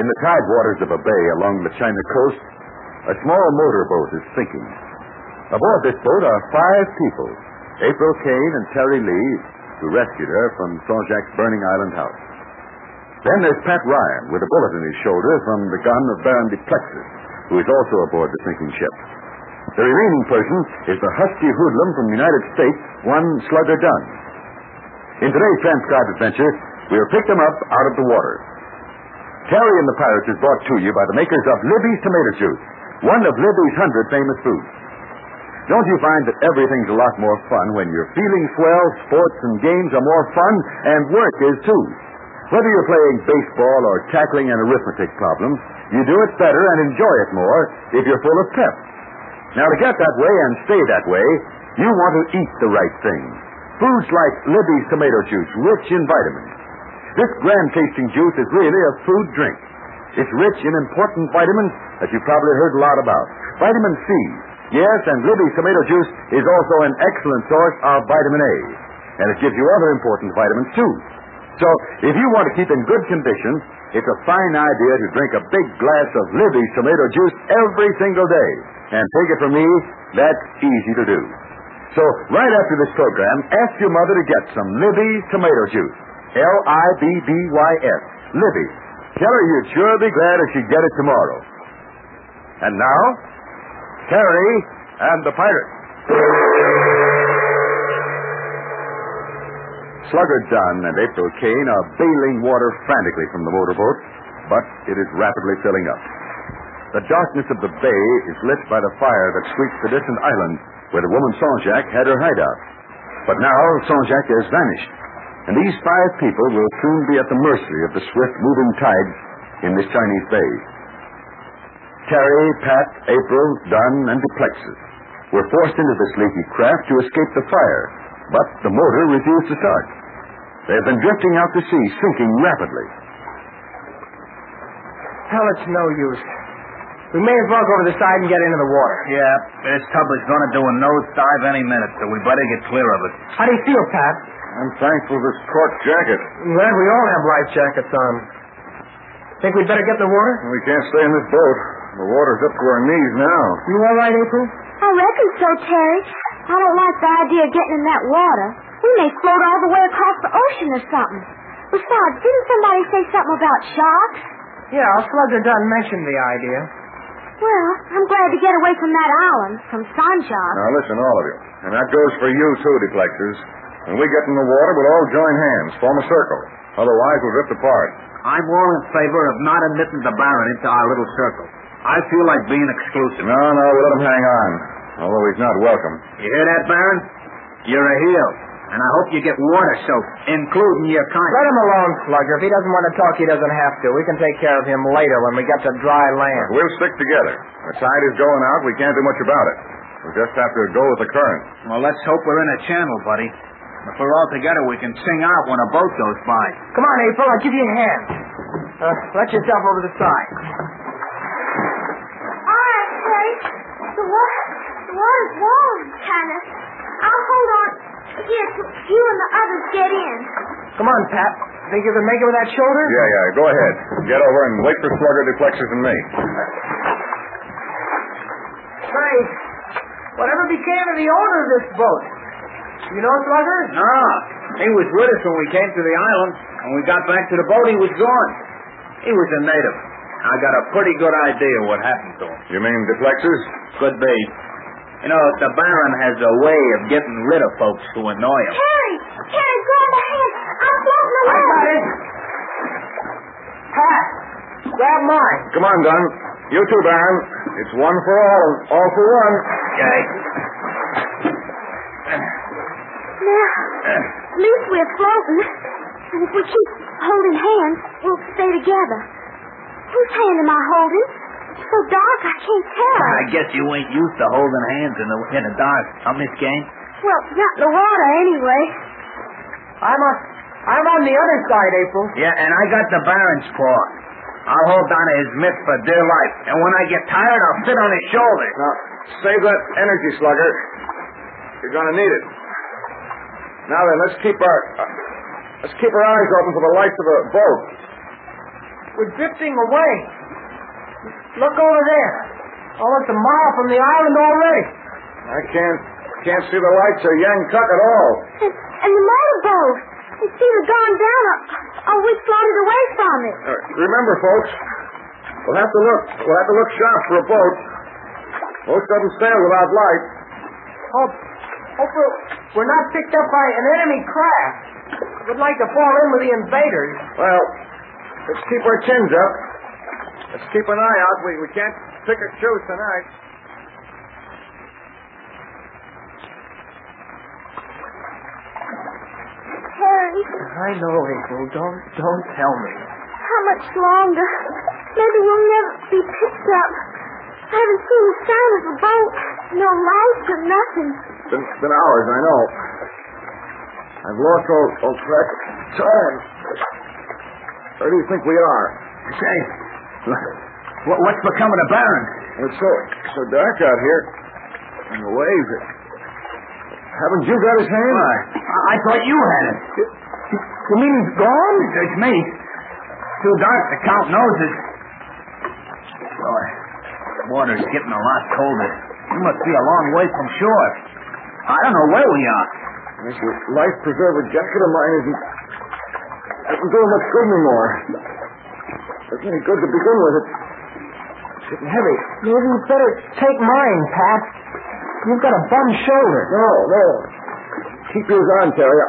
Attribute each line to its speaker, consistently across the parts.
Speaker 1: In the tide waters of a bay along the China coast, a small motorboat is sinking. Aboard this boat are five people April Kane and Terry Lee, who rescued her from Sanjak's burning island house. Then there's Pat Ryan with a bullet in his shoulder from the gun of Baron de Duplexis, who is also aboard the sinking ship. The remaining person is the husky hoodlum from the United States, one Slugger Dunn. In today's transcribed adventure, we'll pick them up out of the water. Terry and the Pirates is brought to you by the makers of Libby's Tomato Juice, one of Libby's hundred famous foods. Don't you find that everything's a lot more fun when you're feeling swell, sports and games are more fun, and work is too? Whether you're playing baseball or tackling an arithmetic problem, you do it better and enjoy it more if you're full of pep. Now, to get that way and stay that way, you want to eat the right things. Foods like Libby's tomato juice, rich in vitamins. This grand tasting juice is really a food drink. It's rich in important vitamins that you've probably heard a lot about. Vitamin C. Yes, and Libby's tomato juice is also an excellent source of vitamin A. And it gives you other important vitamins, too. So, if you want to keep in good condition, it's a fine idea to drink a big glass of Libby's tomato juice every single day. And take it from me, that's easy to do. So, right after this program, ask your mother to get some Libby's tomato juice. L-I-B-B-Y-S. Libby. Tell her you'd sure be glad if she'd get it tomorrow. And now, Terry and the Pirates. Slugger Dunn and April Kane are bailing water frantically from the motorboat, but it is rapidly filling up. The darkness of the bay is lit by the fire that sweeps the distant island where the woman Sanjak had her hideout. But now Sanjak has vanished, and these five people will soon be at the mercy of the swift moving tides in this Chinese bay. Terry, Pat, April, Dunn, and Duplexis were forced into this leaky craft to escape the fire, but the motor refused to start. They have been drifting out to sea, sinking rapidly.
Speaker 2: Hell, it's no use. We may as well go to the side and get into the water.
Speaker 3: Yeah, this tub is going to do a nose dive any minute, so we better get clear of it.
Speaker 2: How do you feel, Pat?
Speaker 1: I'm thankful this cork jacket.
Speaker 2: I'm glad we all have life jackets on. Think we'd better get in the water?
Speaker 1: We can't stay in this boat. The water's up to our knees now.
Speaker 2: You all right, April?
Speaker 4: I reckon so, Terry. I don't like the idea of getting in that water. We may float all the way across the ocean or something. Besides, didn't somebody say something about sharks?
Speaker 2: Yeah, Slugger Dunn mentioned the idea.
Speaker 4: Well, I'm glad to get away from that island, from Sanjak.
Speaker 1: Now listen, all of you. And that goes for you too, Duplexis. When we get in the water, we'll all join hands, form a circle. Otherwise, we'll drift apart.
Speaker 3: I'm all in favor of not admitting the Baron into our little circle. I feel like being exclusive.
Speaker 1: No, no, we'll let him hang on. Although he's not welcome.
Speaker 3: You hear that, Baron? You're a heel. And I hope you get water soaked, including your kind.
Speaker 2: Let him alone, Slugger. If he doesn't want to talk, he doesn't have to. We can take care of him later when we get to dry land.
Speaker 1: We'll stick together. The tide is going out. We can't do much about it. We'll just have to go with the current.
Speaker 3: Well, let's hope we're in a channel, buddy. If we're all together, we can sing out when a boat goes by.
Speaker 2: Come on, April. I'll give you a hand. Uh, let yourself over the side.
Speaker 4: All right, Terry. The water, the water's warm, kind of. I'll hold on here till you and the others get in.
Speaker 2: Come on, Pat. Think you can make it with that shoulder?
Speaker 1: Yeah, yeah. Go ahead. Get over and wait for Slugger, Duplexis, and me.
Speaker 2: Say, whatever became of the owner of this boat? You know, Slugger?
Speaker 3: No. He was with us when we came to the island. When we got back to the boat, he was gone. He was a native. I got a pretty good idea what happened to him.
Speaker 5: You mean the Flexers?
Speaker 3: Could be. You know, the Baron has a way of getting rid of folks who annoy him.
Speaker 4: Terry! Terry, grab my hand. I'm floating
Speaker 2: I
Speaker 4: away.
Speaker 2: got it. Pat, grab mine.
Speaker 5: Come on, Dunn. You too, Baron. It's one for all, and all for one.
Speaker 3: Okay.
Speaker 4: Now, at least we're floating. And if we keep holding hands, we'll stay together. Whose hand am I holding? It's so dark I can't tell.
Speaker 3: I guess you ain't used to holding hands in the in the dark, huh, Miss Kane?
Speaker 4: Well, not in the water anyway.
Speaker 2: I'm on, I'm on the other side, April.
Speaker 3: Yeah, and I got the Baron's paw. I'll hold on to his mitt for dear life, and when I get tired, I'll sit on his shoulder.
Speaker 5: Now, save that energy, Slugger. You're going to need it. Now then, let's keep our uh, let's keep our eyes open for the lights of the boat.
Speaker 2: We're drifting away. Look over there. Almost a mile from the island already.
Speaker 5: I can't can't see the lights of Yangkuk at all.
Speaker 4: And, and the motorboat. It's either gone down or, or we floated away from it.
Speaker 5: Uh, remember, folks, we'll have to look. We'll have to look sharp for a boat. Boats doesn't sail without light.
Speaker 2: Hope, hope we're, we're not picked up by an enemy craft. We'd like to fall in with the invaders.
Speaker 5: Well, let's keep our chins up. Let's keep an eye out. We, we can't pick or choose tonight.
Speaker 4: Terry,
Speaker 2: I know, April. Don't don't tell me.
Speaker 4: how much longer? Maybe we'll never be picked up. I haven't seen a sign of a boat. No lights or nothing.
Speaker 5: It's been, been hours, I know. I've lost all, all track of time. Where do you think we are?
Speaker 3: Say, what, what's become of the Baron?
Speaker 5: It's so so dark out here. And the waves. Haven't you got his hand?
Speaker 3: Why, I, I thought you had it.
Speaker 2: You mean he's gone?
Speaker 3: It's me. Too dark to count noses. Boy, the water's getting a lot colder. You must be a long way from shore. I don't know where we are.
Speaker 5: This life preserver jacket of mine isn't isn't doing much good anymore. Isn't any good to begin with. It's getting heavy.
Speaker 2: Maybe you better take mine, Pat. You've got a bum shoulder.
Speaker 5: No, no. Keep yours on, Terry.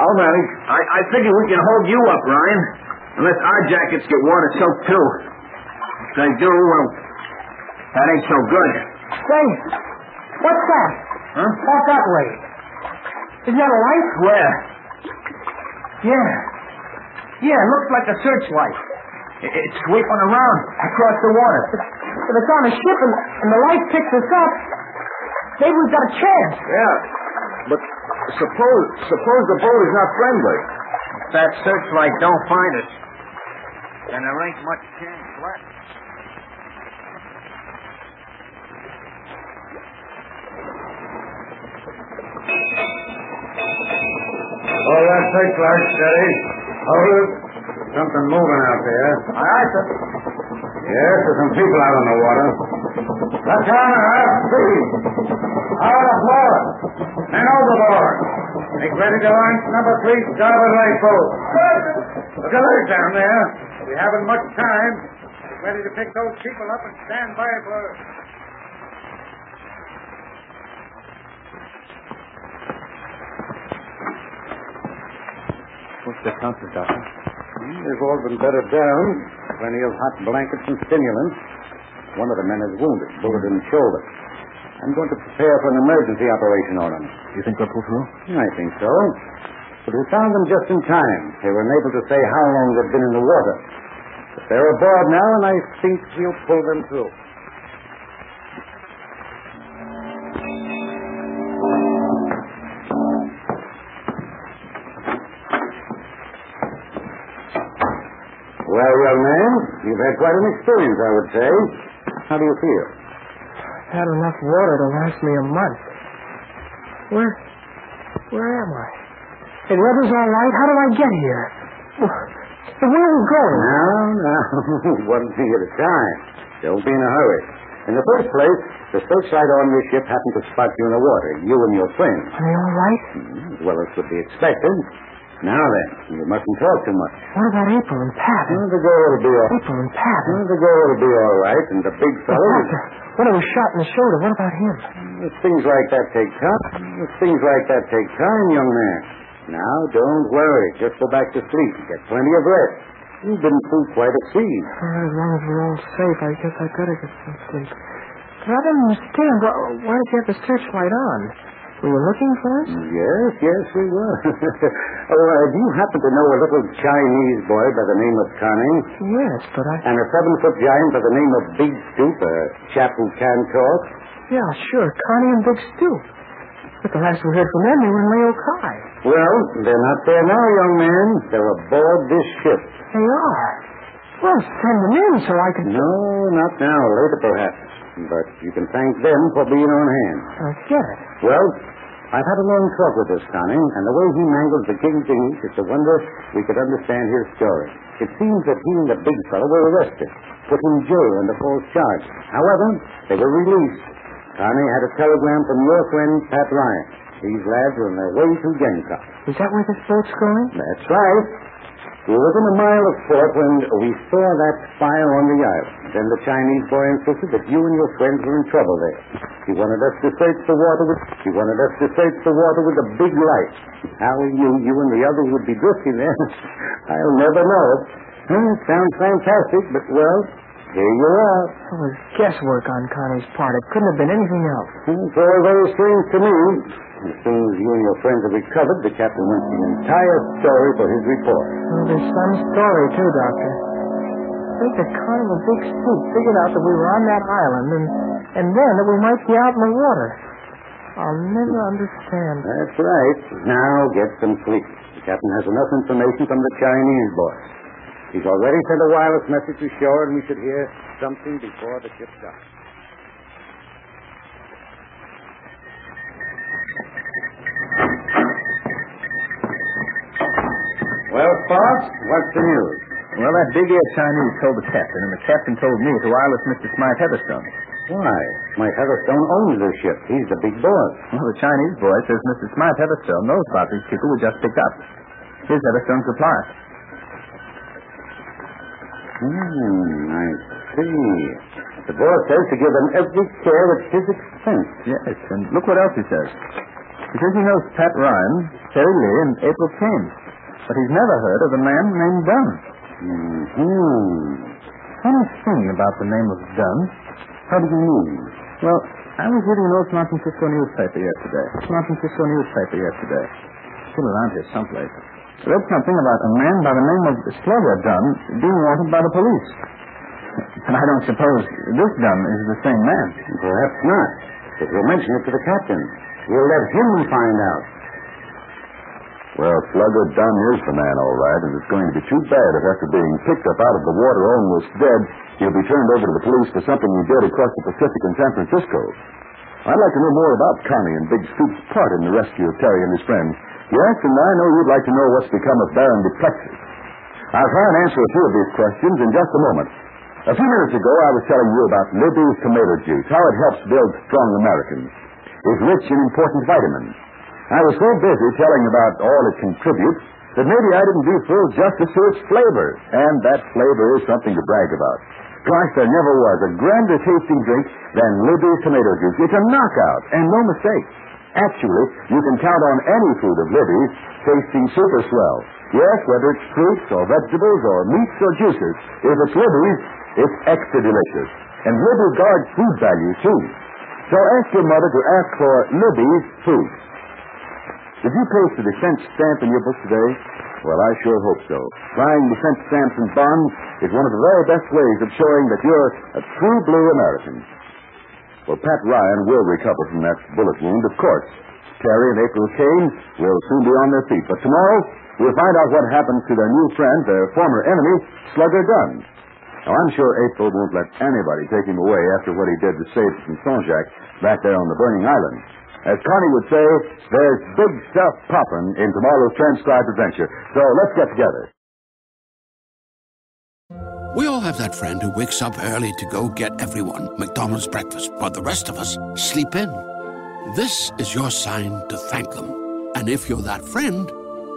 Speaker 5: I'll manage.
Speaker 3: I, I figure we can hold you up, Ryan. Unless our jackets get water soaked too. If they do, well, that ain't so good.
Speaker 2: Say, what's that?
Speaker 3: Huh?
Speaker 2: That way. Is that a light?
Speaker 3: Where?
Speaker 2: Yeah. Yeah, it looks like a searchlight.
Speaker 3: I- It's sweeping around across the water.
Speaker 2: If it's on a ship and, and the light picks us up, maybe we've got a chance.
Speaker 5: Yeah. But suppose suppose the boat is not friendly.
Speaker 3: If that searchlight don't find us, then there ain't much chance left.
Speaker 6: Oh, that searchlight, steady. Hold it. Oh, something moving out there.
Speaker 2: All right, sir.
Speaker 6: Yes, there's some people out on the water. Let's on half speed. Out of board. And overboard. Make ready to launch number three starboard right boat. Look at that down there. We haven't much time. Get ready to pick those people up and stand by for...
Speaker 7: What's the country, Doctor?
Speaker 6: They've all been bedded down. Plenty of hot blankets and stimulants. One of the men is wounded, bullet in the shoulder. I'm going to prepare for an emergency operation on him.
Speaker 7: You think they'll pull through?
Speaker 6: I think so. But we found them just in time. They were unable to say how long they'd been in the water. But they're aboard now, and I think we'll pull them through. Well, young man, you've had quite an experience, I would say. How do you feel?
Speaker 2: I've Had enough water to last me a month. Where, where am I? The weather's all right. How did I get here? Where are we going?
Speaker 6: Now, now, one thing at a time. Don't be in a hurry. In the first place, the searchlight on your ship happened to spot you in the water, you and your friend.
Speaker 2: Are they all right?
Speaker 6: As well as could be expected. Now then, you mustn't talk too much.
Speaker 2: What about April and Pat?
Speaker 6: Well, the girl will be all
Speaker 2: April and Pat.
Speaker 6: well, the girl will be all right, and the big fellow.
Speaker 2: doctor. What was shot in the shoulder? What about him?
Speaker 6: Mm, well, Things like that take time. Things like that take time, young man. Now, don't worry. Just go back to sleep. You get plenty of rest. You've been through quite a siege.
Speaker 2: Well, as long as we're all safe, I guess I better get some sleep. But I don't understand. Why did you have the searchlight on? We were looking for us?
Speaker 6: Yes, yes, we were. oh, uh, do you happen to know a little Chinese boy by the name of Connie?
Speaker 2: Yes, but I...
Speaker 6: And a seven-foot giant by the name of Big Stoop, a chap who can talk?
Speaker 2: Yeah, sure. Connie and Big Stoop. But the last we heard from them, they were in Leo Kai.
Speaker 6: Well, they're not there now, young man. They're aboard this ship.
Speaker 2: They are. Well, send them in so I can...
Speaker 6: No, not now. Later, perhaps. But you can thank them for being on hand.
Speaker 2: I get it.
Speaker 6: Well, I've had a long talk with this Connie, and the way he mangles the king things, it's a wonder we could understand his story. It seems that he and the big fellow were arrested, put in jail under false charge. However, they were released. Connie had a telegram from your friend, Pat Ryan. These lads are on their way to Gangkok.
Speaker 2: Is that where this boat's going?
Speaker 6: That's right. We were within a mile of port when we saw that fire on the island. Then the Chinese boy insisted that you and your friends were in trouble there. He wanted us to search the water with he wanted us to search the water with a big light. How knew you and the others would be drifting there, I'll never know. Hmm, sounds fantastic, but well, here you are.
Speaker 2: It was guesswork on Connie's part. It couldn't have been anything else.
Speaker 6: Hmm, It's all very strange to me. As soon as you and your friends have recovered, the captain wants the entire story for his report.
Speaker 2: Well, there's some story, too, Doctor. I think Connie and Big Stoop figured out that we were on that island and, and then that we might be out in the water. I'll never understand.
Speaker 6: That's right. Now get some sleep. The captain has enough information from the Chinese boy. He's already sent a wireless message to shore, and we should hear something before the ship docks. Well, Fox, what's the news?
Speaker 3: Well, that big-eared Chinese told the captain, and the captain told me to wireless Mr. Smythe Heatherstone.
Speaker 6: Why? My Heatherstone owns the ship. He's the big boss.
Speaker 3: Well, the Chinese boy says Mr. Smythe Heatherstone knows about these people we just picked up. Here's Heatherstone's reply.
Speaker 6: Hmm, I see. The boss says to give them every care at his expense.
Speaker 3: Yes, and look what else he says. He says he knows Pat Ryan, Terry Lee, and April Kane. But he's never heard of a man named Dunn.
Speaker 6: Hmm.
Speaker 3: Funny thing about the name of Dunn.
Speaker 6: How do you mean?
Speaker 3: Well, I was reading an old San Francisco newspaper yesterday. San Francisco newspaper yesterday. Still around here someplace. I read something about a man by the name of Slugger Dunn being wanted by the police. And I don't suppose this Dunn is the same man.
Speaker 6: Perhaps not. But we'll mention it to the captain. We'll let him find out.
Speaker 1: Well, Slugger Dunn is the man, all right, and it's going to be too bad if after being picked up out of the water almost dead, he'll be turned over to the police for something he did across the Pacific in San Francisco. I'd like to know more about Connie and Big Stoop's part in the rescue of Terry and his friends. Yes, and I know you'd like to know what's become of Baron Duplexis. I'll try and answer a few of these questions in just a moment. A few minutes ago, I was telling you about Libby's tomato juice, how it helps build strong Americans. It's rich in important vitamins. I was so busy telling about all it contributes that maybe I didn't do full justice to its flavor. And that flavor is something to brag about. Gosh, there never was a grander tasting drink than Libby's tomato juice. It's a knockout, and no mistake. Actually, you can count on any food of Libby's tasting super swell. Yes, whether it's fruits or vegetables or meats or juices, if it's Libby's, it's extra delicious. And Libby guards food value, too. So ask your mother to ask for Libby's food. Did you post a defense stamp in your book today? Well, I sure hope so. Buying defense stamps and bonds is one of the very best ways of showing that you're a true blue American. Well, Pat Ryan will recover from that bullet wound, of course. Terry and April Kane will soon be on their feet. But tomorrow, we'll find out what happened to their new friend, their former enemy, Slugger Dunn. Now, I'm sure April won't let anybody take him away after what he did to save from Saint back there on the burning island. As Connie would say, there's big stuff popping in tomorrow's transcribed adventure. So let's get together.
Speaker 8: We all have that friend who wakes up early to go get everyone McDonald's breakfast, while the rest of us sleep in. This is your sign to thank them. And if you're that friend,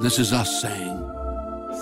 Speaker 8: This is us saying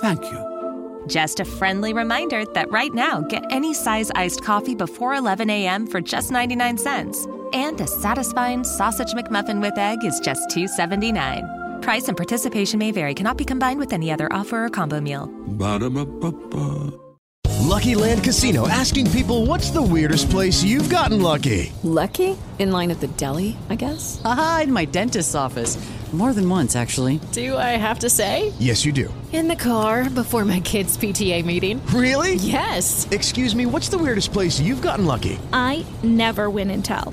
Speaker 8: thank you.
Speaker 9: Just a friendly reminder that right now, get any size iced coffee before 11 a.m. for just 99 cents. And a satisfying sausage McMuffin with egg is just $2.79. Price and participation may vary, cannot be combined with any other offer or combo meal.
Speaker 8: Ba-da-ba-ba-ba.
Speaker 10: Lucky Land Casino asking people what's the weirdest place you've gotten lucky?
Speaker 11: Lucky? In line at the deli, I guess?
Speaker 12: Aha, in my dentist's office. More than once, actually.
Speaker 11: Do I have to say?
Speaker 10: Yes, you do.
Speaker 11: In the car before my kids' PTA meeting.
Speaker 10: Really?
Speaker 11: Yes.
Speaker 10: Excuse me, what's the weirdest place you've gotten lucky?
Speaker 13: I never win and tell.